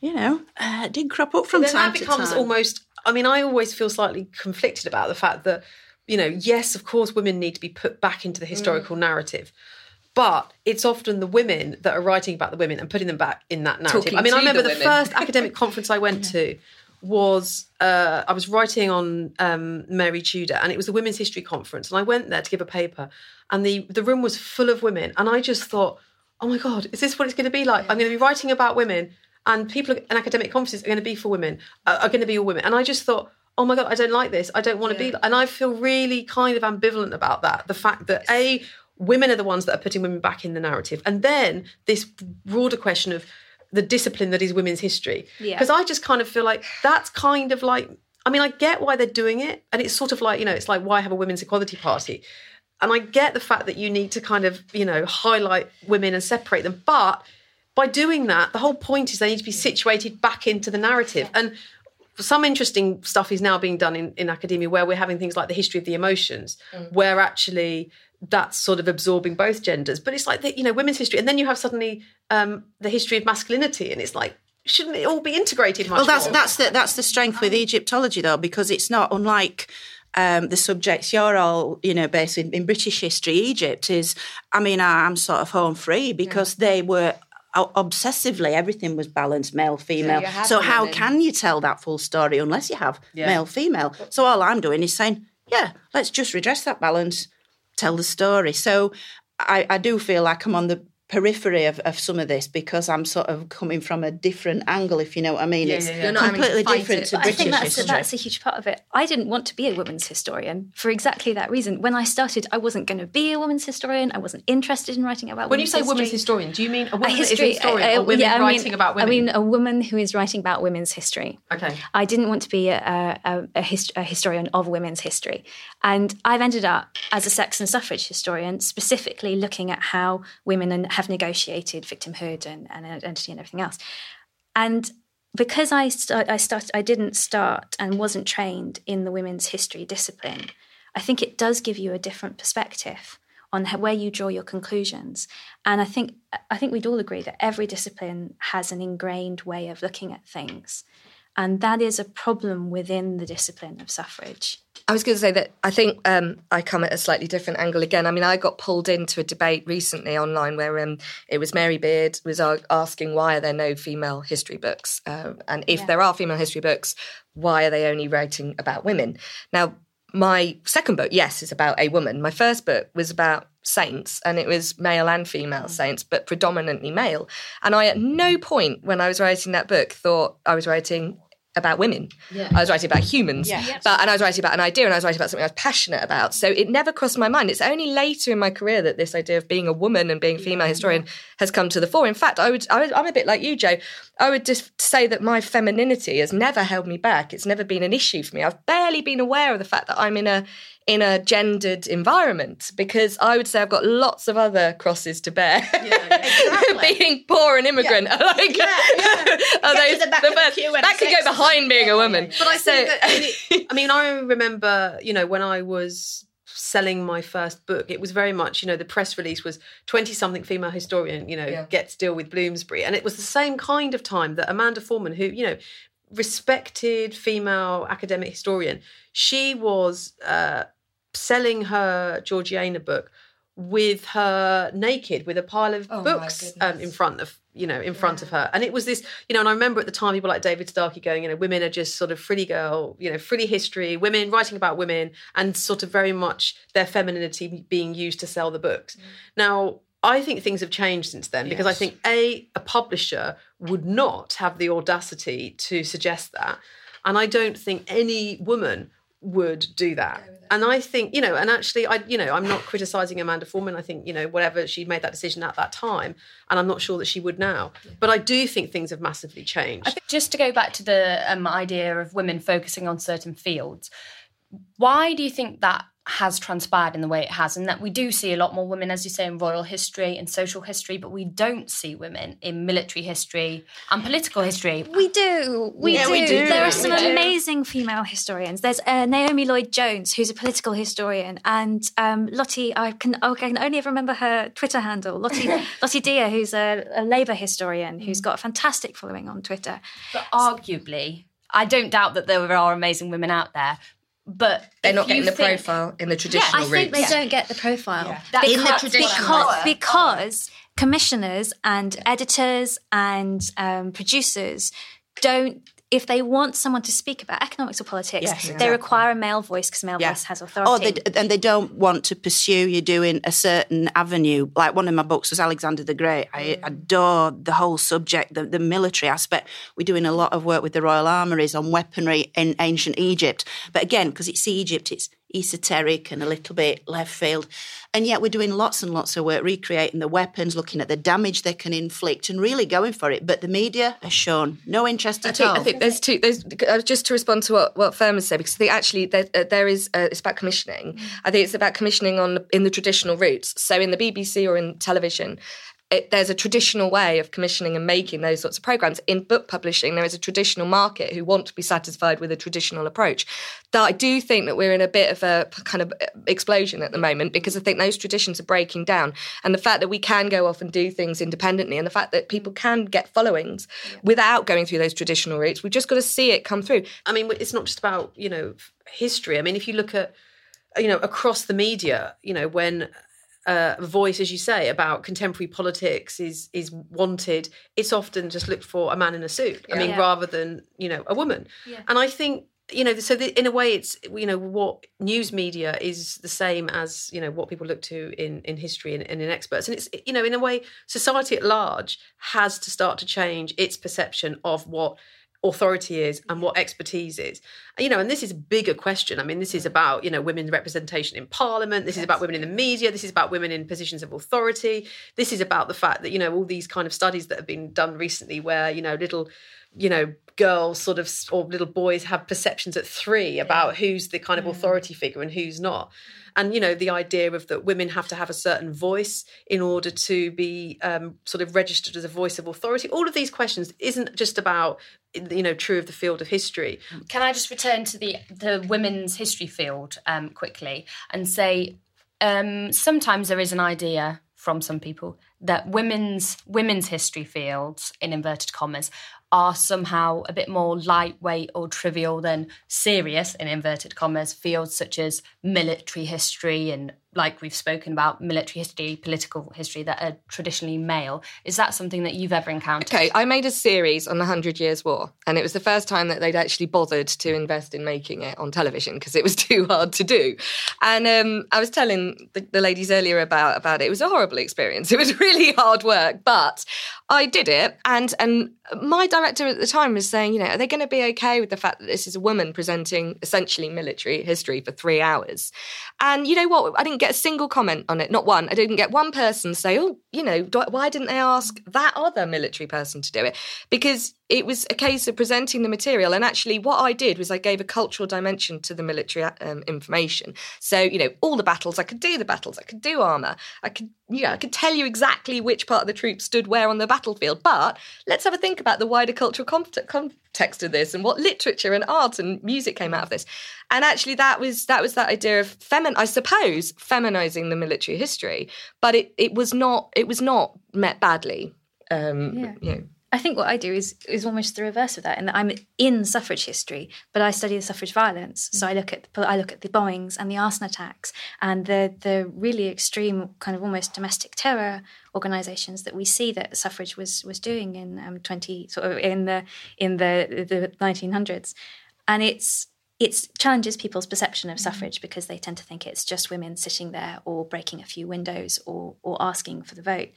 you know, uh, did crop up from then time that becomes time. almost. I mean, I always feel slightly conflicted about the fact that you know, yes, of course, women need to be put back into the historical mm. narrative but it's often the women that are writing about the women and putting them back in that narrative. Talking I mean, I remember the, the first academic conference I went to was uh, I was writing on um, Mary Tudor, and it was a women's history conference, and I went there to give a paper, and the the room was full of women, and I just thought, oh my god, is this what it's going to be like? I'm going to be writing about women, and people in academic conferences are going to be for women, uh, are going to be all women, and I just thought. Oh my god, I don't like this. I don't want to yeah. be, and I feel really kind of ambivalent about that. The fact that a women are the ones that are putting women back in the narrative, and then this broader question of the discipline that is women's history. Because yeah. I just kind of feel like that's kind of like, I mean, I get why they're doing it. And it's sort of like, you know, it's like, why have a women's equality party? And I get the fact that you need to kind of, you know, highlight women and separate them. But by doing that, the whole point is they need to be situated back into the narrative. And some interesting stuff is now being done in, in academia where we're having things like the history of the emotions, mm. where actually that's sort of absorbing both genders. But it's like the, you know women's history, and then you have suddenly um, the history of masculinity, and it's like shouldn't it all be integrated? well, that's more? that's the that's the strength with Egyptology though, because it's not unlike. Um, the subjects you're all, you know, based in, in, British history, Egypt is, I mean, I'm sort of home free because yeah. they were obsessively everything was balanced male female so, so how women. can you tell that full story unless you have yeah. male female so all i'm doing is saying yeah let's just redress that balance tell the story. So I, I do feel like I'm on the periphery of, of some of this because I'm sort of coming from a different angle, if you know what I mean. Yeah, it's yeah, yeah. completely different it. to but British I think that's history. A, that's a huge part of it. I didn't want to be a women's historian for exactly that reason. When I started, I wasn't going to be a women's historian. I wasn't interested in writing about women's history. when you say history. women's historian, do you mean a woman a history, uh, historian a, a, or women yeah, writing mean, about women? I mean a woman who is writing about women's history. Okay. I didn't want to be a, a, a, hist- a historian of women's history. And I've ended up as a sex and suffrage historian specifically looking at how women have negotiated victimhood and, and identity and everything else. And because I start, I started, I didn't start and wasn't trained in the women's history discipline. I think it does give you a different perspective on where you draw your conclusions. And I think I think we'd all agree that every discipline has an ingrained way of looking at things, and that is a problem within the discipline of suffrage. I was going to say that I think um, I come at a slightly different angle again. I mean, I got pulled into a debate recently online where um, it was Mary Beard was asking why are there no female history books, uh, and if yeah. there are female history books, why are they only writing about women? Now, my second book, yes, is about a woman. My first book was about saints, and it was male and female mm. saints, but predominantly male. And I, at no point when I was writing that book, thought I was writing about women. Yeah. I was writing about humans. Yeah. Yes. But and I was writing about an idea and I was writing about something I was passionate about. So it never crossed my mind. It's only later in my career that this idea of being a woman and being a female historian has come to the fore. In fact, I would, I would I'm a bit like you, Joe. I would just say that my femininity has never held me back. It's never been an issue for me. I've barely been aware of the fact that I'm in a in a gendered environment because I would say I've got lots of other crosses to bear. being poor and immigrant are like are those the first- that could go behind being a woman. But I So- think that, I mean, I mean, I remember, you know, when I was selling my first book, it was very much, you know, the press release was 20 something female historian, you know, Yeah. gets deal with Bloomsbury. And it was the same kind of time that Amanda Foreman, who, you know, respected female academic historian, she was uh, selling her Georgiana book with her naked with a pile of Oh books um, in front of you know in front of her. And it was this you know and i remember at the time people like david starkey going you know women are just sort of frilly girl you know frilly history women writing about women and sort of very much their femininity being used to sell the books. Now i think things have changed since then because i think a a publisher would not have the audacity to suggest that. And i don't think any woman would do that. And I think, you know, and actually, I, you know, I'm not criticizing Amanda Foreman. I think, you know, whatever she made that decision at that time, and I'm not sure that she would now. But I do think things have massively changed. I think just to go back to the um, idea of women focusing on certain fields, why do you think that has transpired in the way it has? And that we do see a lot more women, as you say, in royal history and social history, but we don't see women in military history and political history. We do. We, Yeah, do. we do. There are some amazing female historians. There's uh, Naomi Lloyd Jones, who's a political historian, and um, Lottie. I can I can only ever remember her Twitter handle. Lottie Lottie Deer, who's a, a Labour historian, who's got a fantastic following on Twitter. But arguably, I don't doubt that there are amazing women out there, but They're not getting the think- profile in the traditional yeah, I think routes. they don't get the profile That's because, correct. because, because commissioners and editors and um, producers don't. If they want someone to speak about economics or politics, Yes, they require a male voice because male Yeah. voice has authority. Oh, they, and they don't want to pursue you doing a certain avenue. Like one of my books was Alexander the Great. I mm. adore the whole subject, the, the military aspect. We're doing a lot of work with the Royal Armouries on weaponry in ancient Egypt. But again, because it's Egypt, it's esoteric and a little bit left field. And yet we're doing lots and lots of work recreating the weapons, looking at the damage they can inflict, and really going for it. But the media has shown no interest I at think, all. I think there's two. There's uh, just to respond to what what Firma said because I think actually there, uh, there is uh, it's about commissioning. I think it's about commissioning on in the traditional routes. So in the BBC or in television. It, there's a traditional way of commissioning and making those sorts of programs. In book publishing, there is a traditional market who want to be satisfied with a traditional approach. That I do think that we're in a bit of a kind of uh, explosion at the moment because I think those traditions are breaking down, and the fact that we can go off and do things independently, and the fact that people can get followings without going through those traditional routes, we've just got to see it come through. I mean, it's not just about you know history. I mean, if you look at you know across the media, you know when uh, a voice, as you say, about contemporary politics is is wanted, it's often just looked for a man in a suit. I mean, Yeah. rather than you know a woman. And I think you know, so the, in a way, it's you know what news media is the same as you know what people look to in in history and, and in experts, and it's you know in a way, society at large has to start to change its perception of what authority is and what mm-hmm. expertise is. You know and this is a bigger question. I mean this is mm-hmm. about you know women's representation in parliament. This is about women in the media. This is about women in positions of authority. This is about the fact that you know all these kind of studies that have been done recently where you know little you know girls sort of or little boys have perceptions at three about who's the kind of mm-hmm. authority figure and who's not. And you know the idea of that women have to have a certain voice in order to be um, sort of registered as a voice of authority. All of these questions isn't just about you know true of the field of history. Can I just return to the the women's history field um, quickly and say um, sometimes there is an idea from some people that women's women's history fields in inverted commas are somehow a bit more lightweight or trivial than serious in inverted commas fields such as military history and like we've spoken about military history, political history that are traditionally male. Is that something that you've ever encountered? Okay, I made a series on the Hundred Years' War, and it was the first time that they'd actually bothered to invest in making it on television because it was too hard to do. And um, I was telling the, the ladies earlier about about it. It was a horrible experience. It was really hard work, but I did it, and and my director at the time was saying, you know, are they going to be okay with the fact that this is a woman presenting essentially military history for three hours? And you know what? I didn't get a single comment on it, not one. I didn't get one person say, oh, you know, why didn't they ask that other military person to do it? Because it was a case of presenting the material. And actually, what I did was I gave a cultural dimension to the military um, information. So, you know, all the battles, I could do the battles, I could do armour, I could, yeah, I could tell you exactly which part of the troops stood where on the battlefield. But let's have a think about the wider cultural context of this and what literature and art and music came out of this. And actually, that was that was that idea of femin, I suppose, feminizing the military history. But it, it was not it was not met badly. Um, Yeah. You know. I think what I do is is almost the reverse of that, in that I'm in suffrage history, but I study the suffrage violence. So I look at the, I look at the bombings and the arson attacks and the the really extreme kind of almost domestic terror organisations that we see that suffrage was was doing in um, twenty sort of in the in the the nineteen hundreds, and it's it challenges people's perception of suffrage because they tend to think it's just women sitting there or breaking a few windows or or asking for the vote,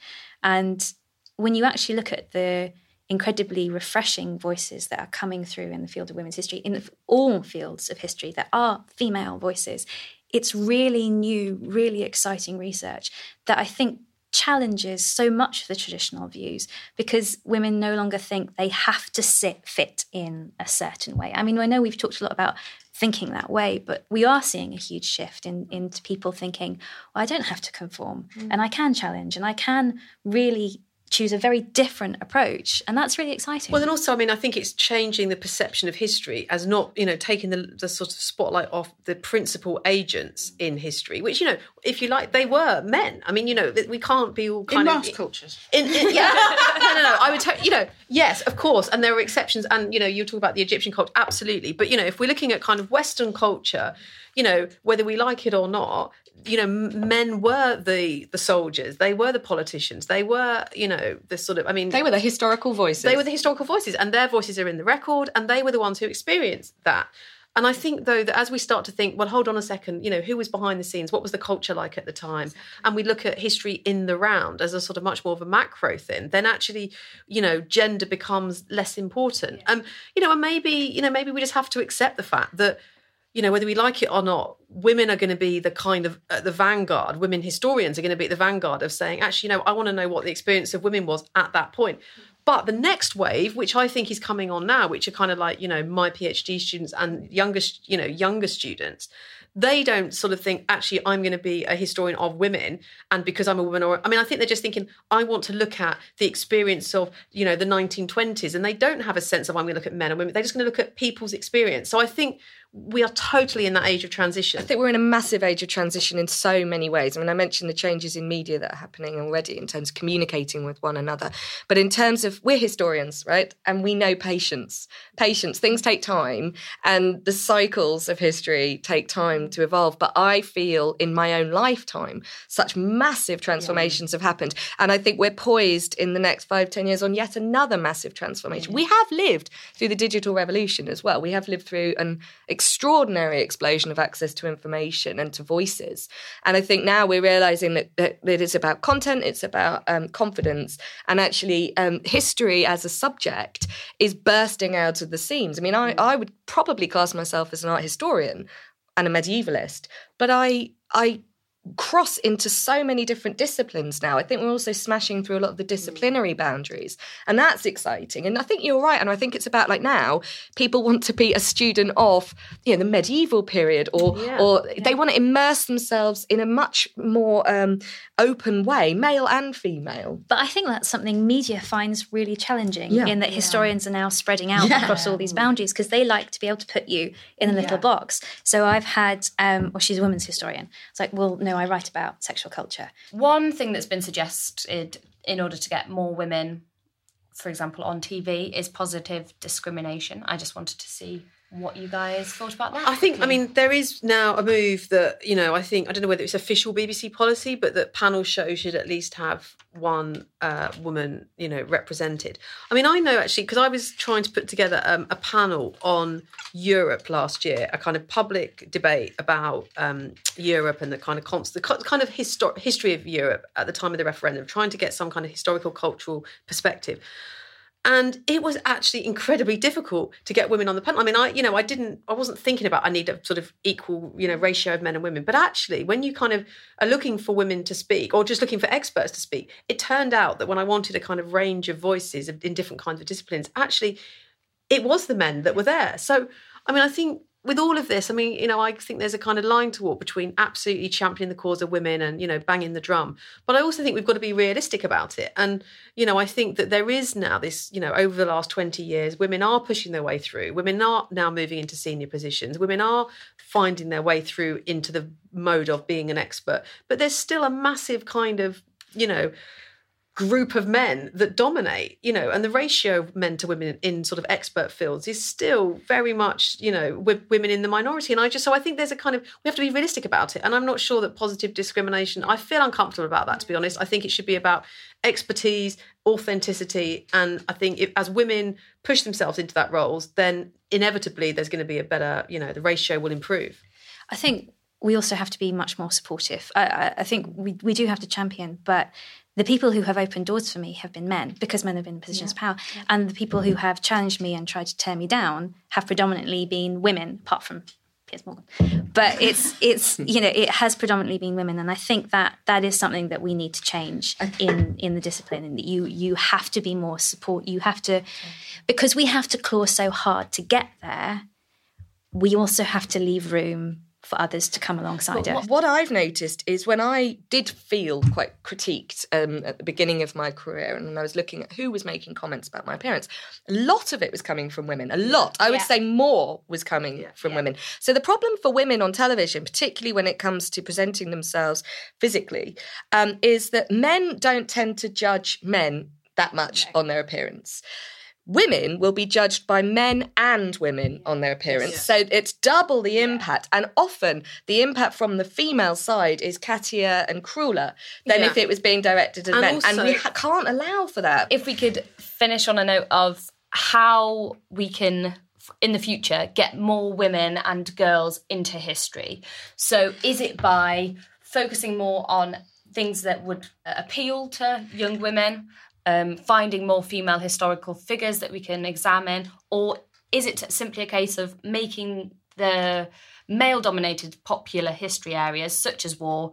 and when you actually look at the incredibly refreshing voices that are coming through in the field of women's history, in all fields of history that are female voices. It's really new, really exciting research that I think challenges so much of the traditional views because women no longer think they have to sit fit in a certain way. I mean, I know we've talked a lot about thinking that way, but we are seeing a huge shift in into people thinking, well, I don't have to conform mm. and I can challenge and I can really choose a very different approach and that's really exciting Well, and also, I mean, I think it's changing the perception of history as not, you know, taking the, the sort of spotlight off the principal agents in history, which, you know, if you like, they were men. I mean, you know, we can't be all In kind of most cultures. In, in, yeah, no, no, no. I would, tell you know, yes, of course, and there were exceptions. And you know, you talk about the Egyptian cult absolutely. But you know, if we're looking at kind of Western culture, you know, whether we like it or not, you know, men were the the soldiers, they were the politicians, they were, you know, the sort of. I mean, They were the historical voices. they were the historical voices, and their voices are in the record, and they were the ones who experienced that. And I think, though, that as we start to think, well, hold on a second, you know, who was behind the scenes? What was the culture like at the time? And we look at history in the round as a sort of much more of a macro thing, then actually, you know, gender becomes less important. Um, you know, and maybe, you know, maybe we just have to accept the fact that, you know, whether we like it or not, women are going to be the kind of uh, the vanguard. Women historians are going to be the vanguard of saying, actually, you know, I want to know what the experience of women was at that point. But the next wave, which I think is coming on now, which are kind of like you know my PhD students and younger, you know, younger students, they don't sort of think actually I'm going to be a historian of women, and because I'm a woman, or I mean, I think they're just thinking I want to look at the experience of you know the 1920s, and they don't have a sense of I'm going to look at men and women. They're just going to look at people's experience. So I think we are totally in that age of transition. I think we're in a massive age of transition in so many ways. I mean, I mentioned the changes in media that are happening already in terms of communicating with one another. But in terms of, we're historians, right? And we know patience. Patience, things take time, and the cycles of history take time to evolve. But I feel in my own lifetime, such massive transformations have happened. And I think we're poised in the next five, ten years on yet another massive transformation. We have lived through the digital revolution as well. We have lived through an extraordinary explosion of access to information and to voices. And I think now we're realizing that, that, that it's about content, it's about um, confidence, and actually um, history as a subject is bursting out of the seams. I mean, I, mm. I would probably class myself as an art historian and a medievalist, but I I cross into so many different disciplines now. I think we're also smashing through a lot of the disciplinary boundaries, and that's exciting. And I think you're right. And I think it's about like now people want to be a student of you know the medieval period, or Yeah, or they want to immerse themselves in a much more um, open way, male and female. But I think that's something media finds really challenging Yeah. in that historians are now spreading out Yeah. across all these boundaries because they like to be able to put you in a little box. So I've had, um, well, she's a women's historian. It's like, well, no, I write about sexual culture. One thing that's been suggested in order to get more women, for example, on TV is positive discrimination. I just wanted to see what you guys thought about that. I think, I mean, there is now a move that, you know, I think, I don't know whether it's official BBC policy, but that panel shows should at least have one uh, woman, you know, represented. I mean, I know actually, because I was trying to put together um, a panel on Europe last year, a kind of public debate about um, Europe and the kind of const- the kind of histor- history of Europe at the time of the referendum, trying to get some kind of historical, cultural perspective and it was actually incredibly difficult to get women on the panel. I mean, I you know I didn't I wasn't thinking about I need a sort of equal you know ratio of men and women, but actually when you kind of are looking for women to speak or just looking for experts to speak, it turned out that when I wanted a kind of range of voices in different kinds of disciplines, actually it was the men that were there. So I mean, I think with all of this, I mean, you know, I think there's a kind of line to walk between absolutely championing the cause of women and, you know, banging the drum. But I also think we've got to be realistic about it. And, you know, I think that there is now this, you know, over the last 20 years, women are pushing their way through. Women are now moving into senior positions. Women are finding their way through into the mode of being an expert. But there's still a massive kind of, you know, group of men that dominate, you know, and the ratio of men to women in sort of expert fields is still very much, you know, with women in the minority. And I just, so I think there's a kind of, we have to be realistic about it. And I'm not sure that positive discrimination, I feel uncomfortable about that, to be honest. I think it should be about expertise, authenticity. And I think if, as women push themselves into that roles, then inevitably there's going to be a better, you know, the ratio will improve. I think we also have to be much more supportive. I, I, think we, we do have to champion, but the people who have opened doors for me have been men because men have been in positions yeah. of power. Yeah. And the people who have challenged me and tried to tear me down have predominantly been women, apart from Piers Morgan. But it's it's you know it has predominantly been women, and I think that that is something that we need to change in in the discipline. And that you you have to be more support. You have to because we have to claw so hard to get there. We also have to leave room for others to come alongside well, us. What I've noticed is when I did feel quite critiqued um, at the beginning of my career, and I was looking at who was making comments about my appearance, a lot of it was coming from women. A lot, I would yeah. say, more was coming yeah. from yeah. women. So the problem for women on television, particularly when it comes to presenting themselves physically, um, is that men don't tend to judge men that much on their appearance women will be judged by men and women on their appearance. Yeah. So it's double the impact. And often the impact from the female side is cattier and crueler than yeah. if it was being directed at and men. Also, and we ha- can't allow for that. If we could finish on a note of how we can in the future get more women and girls into history. So is it by focusing more on things that would uh, appeal to young women um, finding more female historical figures that we can examine, or is it simply a case of making the male dominated popular history areas, such as war,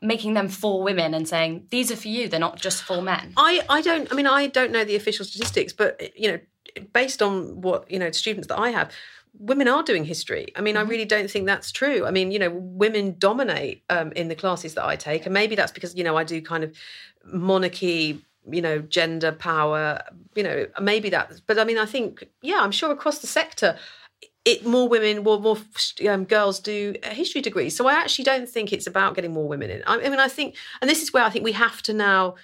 making them for women and saying these are for you they're not just for men i i don't i mean i don't know the official statistics but you know based on what you know students that i have women are doing history. I mean mm-hmm. i really don't think that's true. I mean you know women dominate um, in the classes that i take and maybe that's because you know i do kind of monarchy you know gender power you know maybe that but i mean i think yeah i'm sure across the sector it more women more more um, girls do history degrees so i actually don't think it's about getting more women in. I mean i think and this is where i think we have to now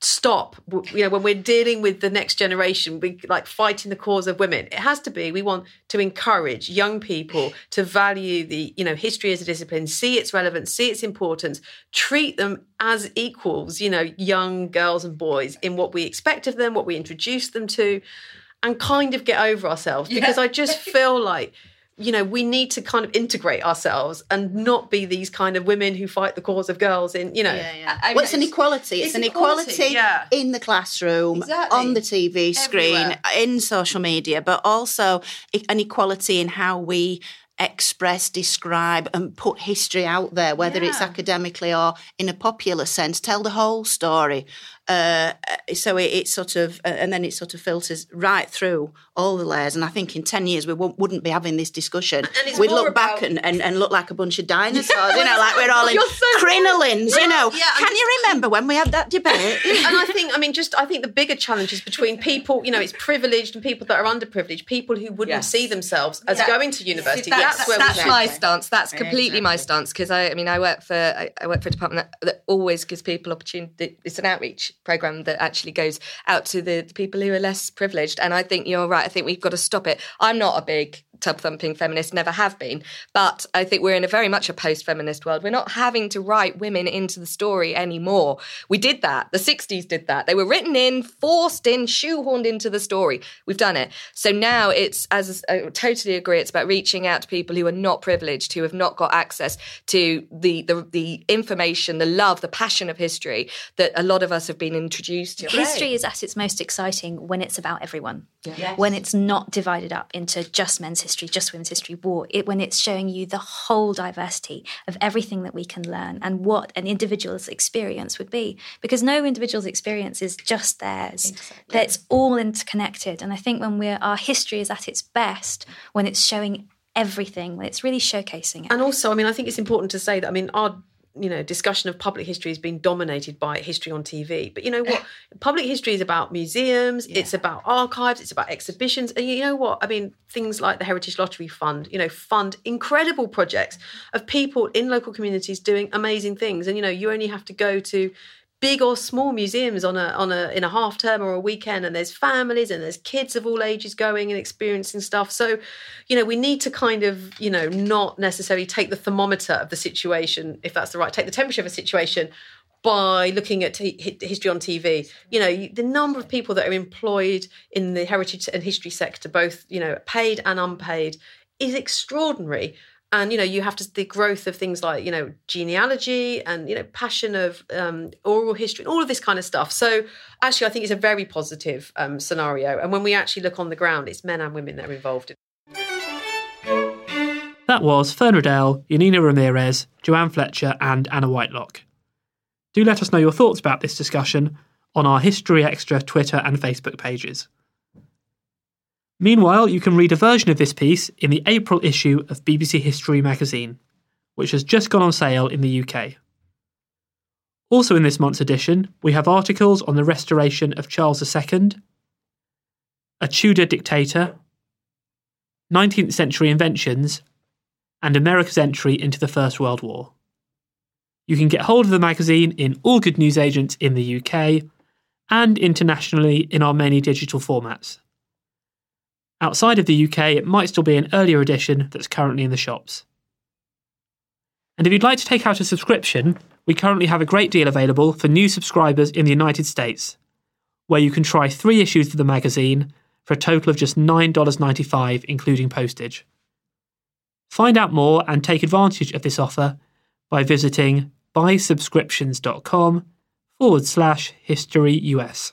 stop you know when we're dealing with the next generation we like fighting the cause of women it has to be we want to encourage young people to value the you know history as a discipline see its relevance see its importance treat them as equals you know young girls and boys in what we expect of them what we introduce them to and kind of get over ourselves because yeah. i just feel like you know, we need to kind of integrate ourselves and not be these kind of women who fight the cause of girls in, you know. Yeah, yeah. I mean, well, it's an equality. It's, it's an equality, equality yeah. in the classroom, exactly. on the TV screen, Everywhere. in social media, but also an equality in how we express, describe, and put history out there, whether yeah. it's academically or in a popular sense, tell the whole story. Uh, so it, it, sort of, uh, and then it sort of filters right through all the layers. And I think in 10 years, we wouldn't be having this discussion. We'd look about... back and, and, and, look like a bunch of dinosaurs, you know, like we're all in so crinolines, you know. Yeah, Can you remember when we had that debate? and I think, I mean, just, I think the bigger challenge is between people, you know, it's privileged and people that are underprivileged, people who wouldn't yes. see themselves as yeah. going to university. That's, that's, where that's my stance. That's completely my stance because I, I mean, I work for, I, I work for a department that, that always gives people opportunity. It's an outreach program that actually goes out to the, the, people who are less privileged. And I think you're right. I think we've got to stop it. I'm not a big tub thumping feminists never have been. But I think we're in a very much a post feminist world. We're not having to write women into the story anymore. We did that. The 60s did that. They were written in, forced in, shoehorned into the story. We've done it. So now it's, as I totally agree, it's about reaching out to people who are not privileged, who have not got access to the, the, the information, the love, the passion of history that a lot of us have been introduced to. History is at its most exciting when it's about everyone. Yes. When it's not divided up into just men's history, just women's history, war. It, when it's showing you the whole diversity of everything that we can learn and what an individual's experience would be. Because no individual's experience is just theirs. Exactly. It's all interconnected. And I think when we're our history is at its best, when it's showing everything, when it's really showcasing it. And also, I mean, I think it's important to say that I mean our you know discussion of public history has been dominated by history on TV. But you know what? public history is about museums, yeah. it's about archives, it's about exhibitions, and you know what? I mean, things like the Heritage Lottery Fund, you know, fund incredible projects of people in local communities doing amazing things. And you know, you only have to go to big or small museums on a on a in a half term or a weekend and there's families and there's kids of all ages going and experiencing stuff so you know we need to kind of you know not necessarily take the thermometer of the situation if that's the right take the temperature of a situation by looking at t- history on TV. You know, the number of people that are employed in the heritage and history sector, both, you know, paid and unpaid, is extraordinary and you know you have to the growth of things like you know genealogy and you know passion of um, oral history and all of this kind of stuff so actually i think it's a very positive um, scenario and when we actually look on the ground it's men and women that are involved in that was Fern Riddell, Janina Ramirez, Joann Fletcher, and Anna Whitelock. Do let us know your thoughts about this discussion on our History Extra Twitter and Facebook pages. Meanwhile, you can read a version of this piece in the April issue of BBC History magazine, which has just gone on sale in the UK. Also, in this month's edition, we have articles on the restoration of Charles II, a Tudor dictator, 19th century inventions, and America's entry into the First World War. You can get hold of the magazine in all good newsagents in the UK and internationally in our many digital formats. Outside of the UK, it might still be an earlier edition that's currently in the shops. And if you'd like to take out a subscription, we currently have a great deal available for new subscribers in the United States, where you can try three issues of the magazine for a total of just $9.95, including postage. Find out more and take advantage of this offer by visiting buysubscriptions.com forward slash history US.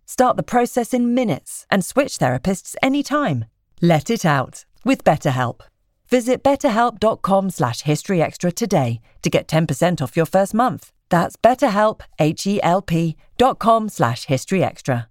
Start the process in minutes and switch therapists anytime. Let it out with BetterHelp. Visit betterhelp.com slash historyextra today to get 10% off your first month. That's betterhelp, H-E-L-P dot com slash historyextra.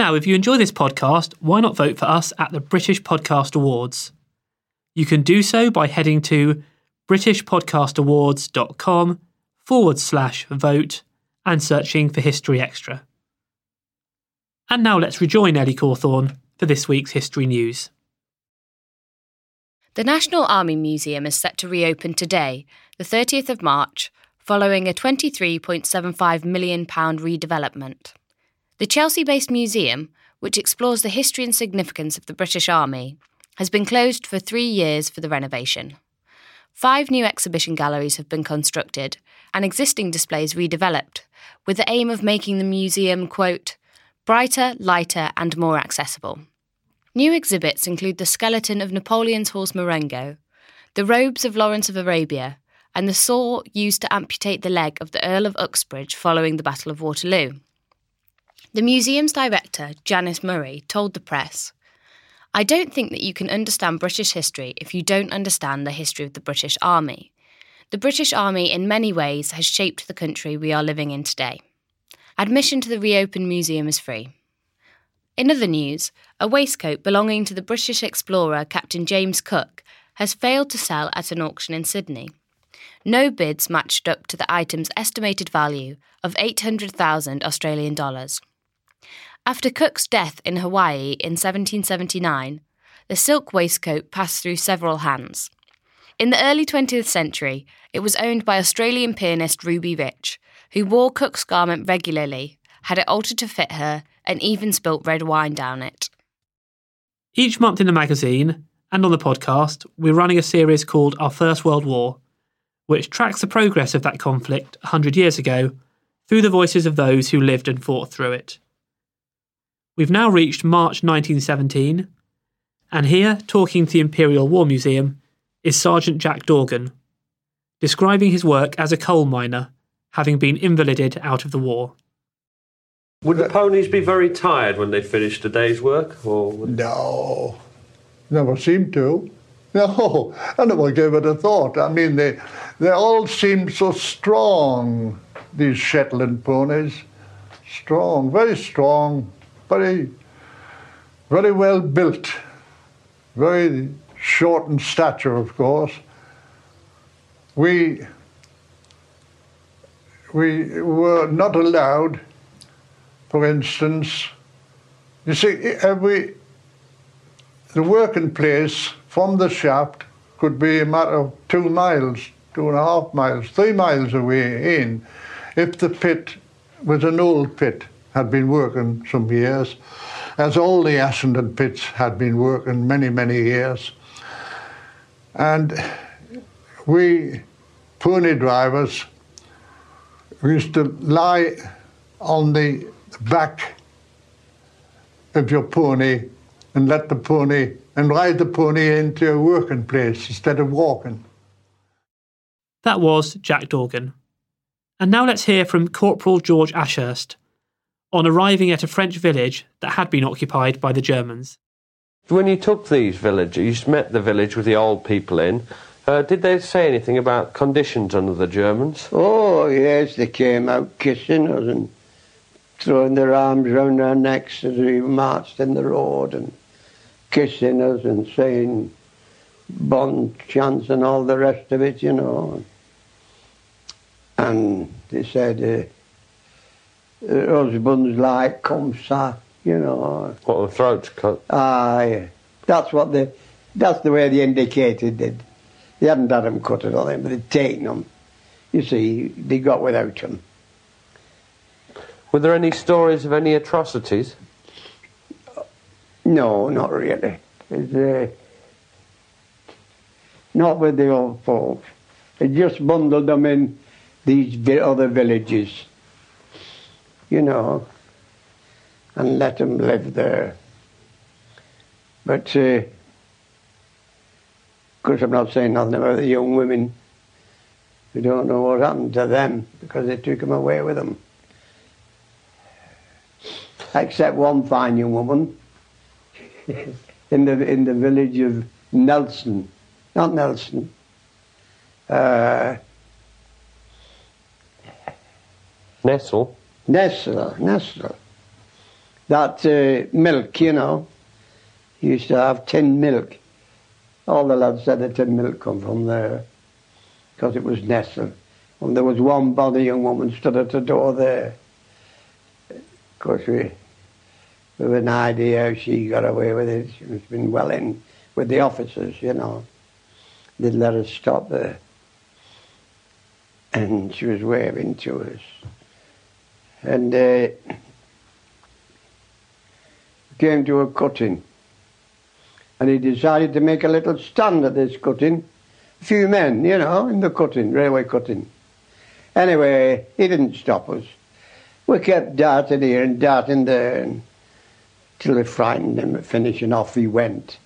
Now, if you enjoy this podcast, why not vote for us at the British Podcast Awards? You can do so by heading to britishpodcastawards.com forward slash vote and searching for History Extra. And now let's rejoin Ellie Cawthorne for this week's history news. The National Army Museum is set to reopen today, the 30th of March, following a £23.75 million redevelopment. The Chelsea based museum, which explores the history and significance of the British Army, has been closed for three years for the renovation. Five new exhibition galleries have been constructed and existing displays redeveloped, with the aim of making the museum, quote, brighter, lighter, and more accessible. New exhibits include the skeleton of Napoleon's horse Marengo, the robes of Lawrence of Arabia, and the saw used to amputate the leg of the Earl of Uxbridge following the Battle of Waterloo. The museum's director, Janice Murray, told the press I don't think that you can understand British history if you don't understand the history of the British Army. The British Army, in many ways, has shaped the country we are living in today. Admission to the reopened museum is free. In other news, a waistcoat belonging to the British explorer Captain James Cook has failed to sell at an auction in Sydney. No bids matched up to the item's estimated value of 800,000 Australian dollars. After Cook's death in Hawaii in 1779, the silk waistcoat passed through several hands. In the early 20th century, it was owned by Australian pianist Ruby Rich, who wore Cook's garment regularly, had it altered to fit her, and even spilt red wine down it. Each month in the magazine and on the podcast, we're running a series called Our First World War, which tracks the progress of that conflict 100 years ago through the voices of those who lived and fought through it. We've now reached March 1917, and here, talking to the Imperial War Museum, is Sergeant Jack Dorgan, describing his work as a coal miner, having been invalided out of the war. Would the ponies be very tired when they finished a day's work? Or would... No, never seemed to. No, I never gave it a thought. I mean, they, they all seemed so strong, these Shetland ponies. Strong, very strong, very, very well built, very short in stature, of course. We, we were not allowed, for instance, you see, every, the working place from the shaft could be a matter of two miles, two and a half miles, three miles away in, if the pit was an old pit had been working some years, as all the Ashington pits had been working many, many years. And we pony drivers used to lie on the back of your pony and let the pony and ride the pony into a working place instead of walking. That was Jack Dorgan. And now let's hear from Corporal George Ashurst, on arriving at a French village that had been occupied by the Germans. When you took these villages, you met the village with the old people in. Uh, did they say anything about conditions under the Germans? Oh, yes, they came out kissing us and throwing their arms round our necks as we marched in the road and kissing us and saying bon chance and all the rest of it, you know. And they said, uh, husbands like comme ça, you know. What, the throats cut? Aye. That's what the, that's the way they indicated did. They hadn't had them cut at all, but they'd taken them. You see, they got without them. Were there any stories of any atrocities? No, not really. Uh, not with the old folks. They just bundled them in these other villages you know. and let them live there. But, uh, of course, I'm not saying nothing about the young women. We don't know what happened to them because they took them away with them. Except one fine young woman in the in the village of Nelson, not Nelson. Uh, Nestle. Nestle, Nestle. That uh, milk, you know, used to have tin milk. All the lads said the tin milk come from there because it was Nestle. And there was one body young woman stood at the door there. Of course, we, we have an idea how she got away with it. She's been well in with the officers, you know. They'd let us stop there. And she was waving to us. And uh, came to a cutting. And he decided to make a little stand at this cutting. A few men, you know, in the cutting, railway cutting. Anyway, he didn't stop us. We kept darting here and darting there and, until we frightened him at finishing off he went.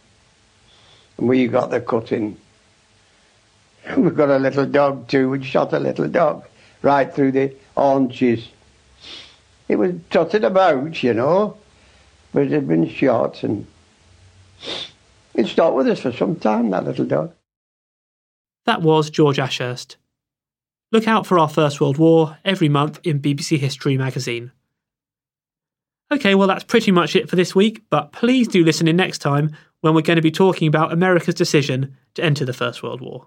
And we got the cutting. We got a little dog too. We shot a little dog right through the haunches. It was trotted about, you know, but it had been shot and it stopped with us for some time, that little dog. That was George Ashurst. Look out for our First World War every month in BBC History magazine. Okay, well, that's pretty much it for this week, but please do listen in next time when we're going to be talking about America's decision to enter the First World War.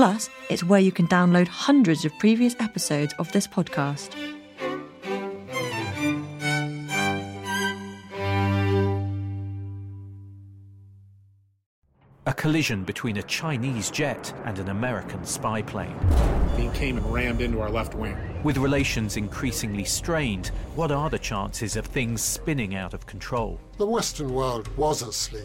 Plus, it's where you can download hundreds of previous episodes of this podcast. A collision between a Chinese jet and an American spy plane. He came and rammed into our left wing. With relations increasingly strained, what are the chances of things spinning out of control? The Western world was asleep.